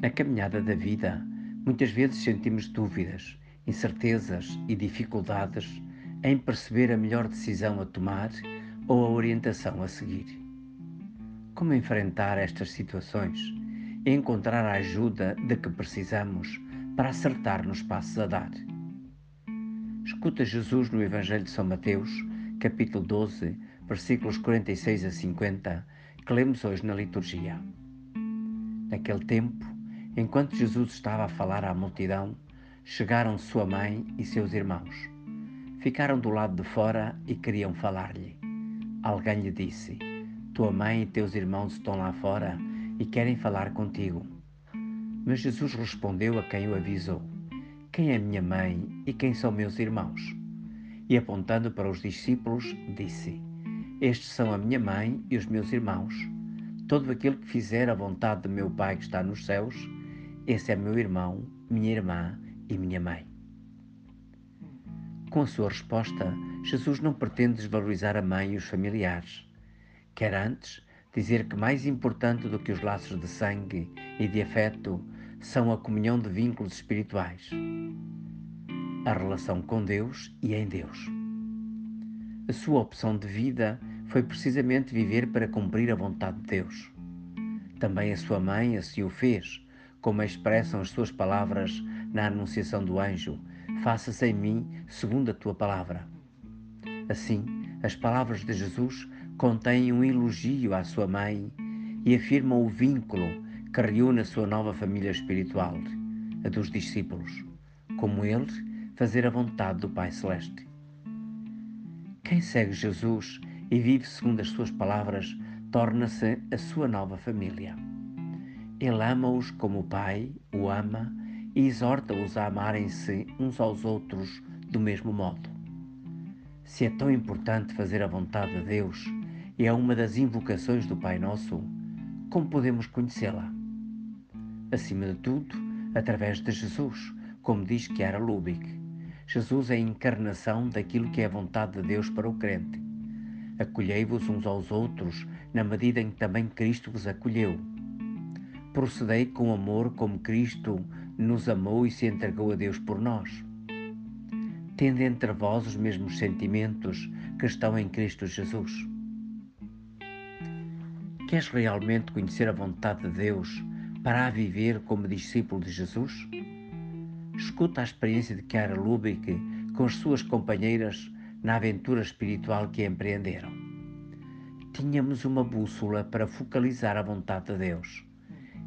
Na caminhada da vida, muitas vezes sentimos dúvidas, incertezas e dificuldades em perceber a melhor decisão a tomar ou a orientação a seguir. Como enfrentar estas situações e encontrar a ajuda de que precisamos para acertar nos passos a dar? Escuta Jesus no Evangelho de São Mateus, capítulo 12, versículos 46 a 50, que lemos hoje na liturgia. Naquele tempo, Enquanto Jesus estava a falar à multidão, chegaram sua mãe e seus irmãos. Ficaram do lado de fora e queriam falar-lhe. Alguém lhe disse: Tua mãe e teus irmãos estão lá fora e querem falar contigo. Mas Jesus respondeu a quem o avisou: Quem é minha mãe e quem são meus irmãos? E apontando para os discípulos, disse: Estes são a minha mãe e os meus irmãos. Todo aquele que fizer a vontade de meu Pai que está nos céus, esse é meu irmão, minha irmã e minha mãe. Com a sua resposta, Jesus não pretende desvalorizar a mãe e os familiares. Quer antes dizer que mais importante do que os laços de sangue e de afeto são a comunhão de vínculos espirituais, a relação com Deus e em Deus. A sua opção de vida foi precisamente viver para cumprir a vontade de Deus. Também a sua mãe assim o fez, como expressam as suas palavras na anunciação do anjo: Faça-se em mim segundo a tua palavra. Assim, as palavras de Jesus contêm um elogio à sua mãe e afirmam o vínculo que reúne a sua nova família espiritual, a dos discípulos, como ele fazer a vontade do Pai Celeste. Quem segue Jesus e vive segundo as suas palavras torna-se a sua nova família. Ele ama-os como o Pai o ama e exorta-os a amarem-se uns aos outros do mesmo modo. Se é tão importante fazer a vontade de Deus e é uma das invocações do Pai Nosso, como podemos conhecê-la? Acima de tudo, através de Jesus, como diz era Lubick. Jesus é a encarnação daquilo que é a vontade de Deus para o crente. Acolhei-vos uns aos outros na medida em que também Cristo vos acolheu procedei com amor como Cristo nos amou e se entregou a Deus por nós. Tende entre vós os mesmos sentimentos que estão em Cristo Jesus. Queres realmente conhecer a vontade de Deus para a viver como discípulo de Jesus? Escuta a experiência de Chiara Lubick com as suas companheiras na aventura espiritual que empreenderam. Tínhamos uma bússola para focalizar a vontade de Deus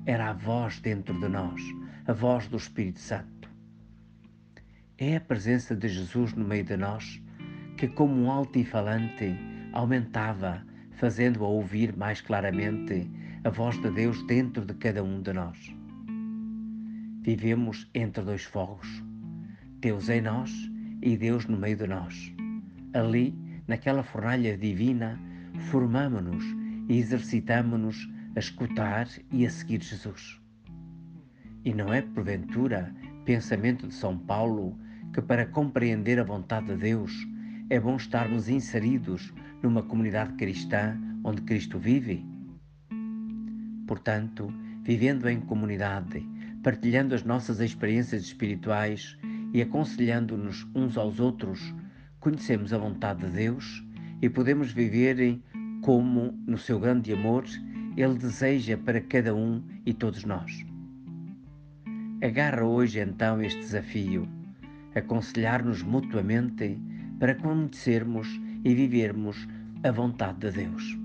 era a voz dentro de nós, a voz do Espírito Santo. É a presença de Jesus no meio de nós que, como um altifalante, aumentava, fazendo-a ouvir mais claramente a voz de Deus dentro de cada um de nós. Vivemos entre dois fogos, Deus em nós e Deus no meio de nós. Ali, naquela fornalha divina, formamo-nos e exercitamo-nos a escutar e a seguir Jesus. E não é, porventura, pensamento de São Paulo que, para compreender a vontade de Deus, é bom estarmos inseridos numa comunidade cristã onde Cristo vive? Portanto, vivendo em comunidade, partilhando as nossas experiências espirituais e aconselhando-nos uns aos outros, conhecemos a vontade de Deus e podemos viver como, no seu grande amor, ele deseja para cada um e todos nós. Agarra hoje então este desafio, aconselhar-nos mutuamente para conhecermos e vivermos a vontade de Deus.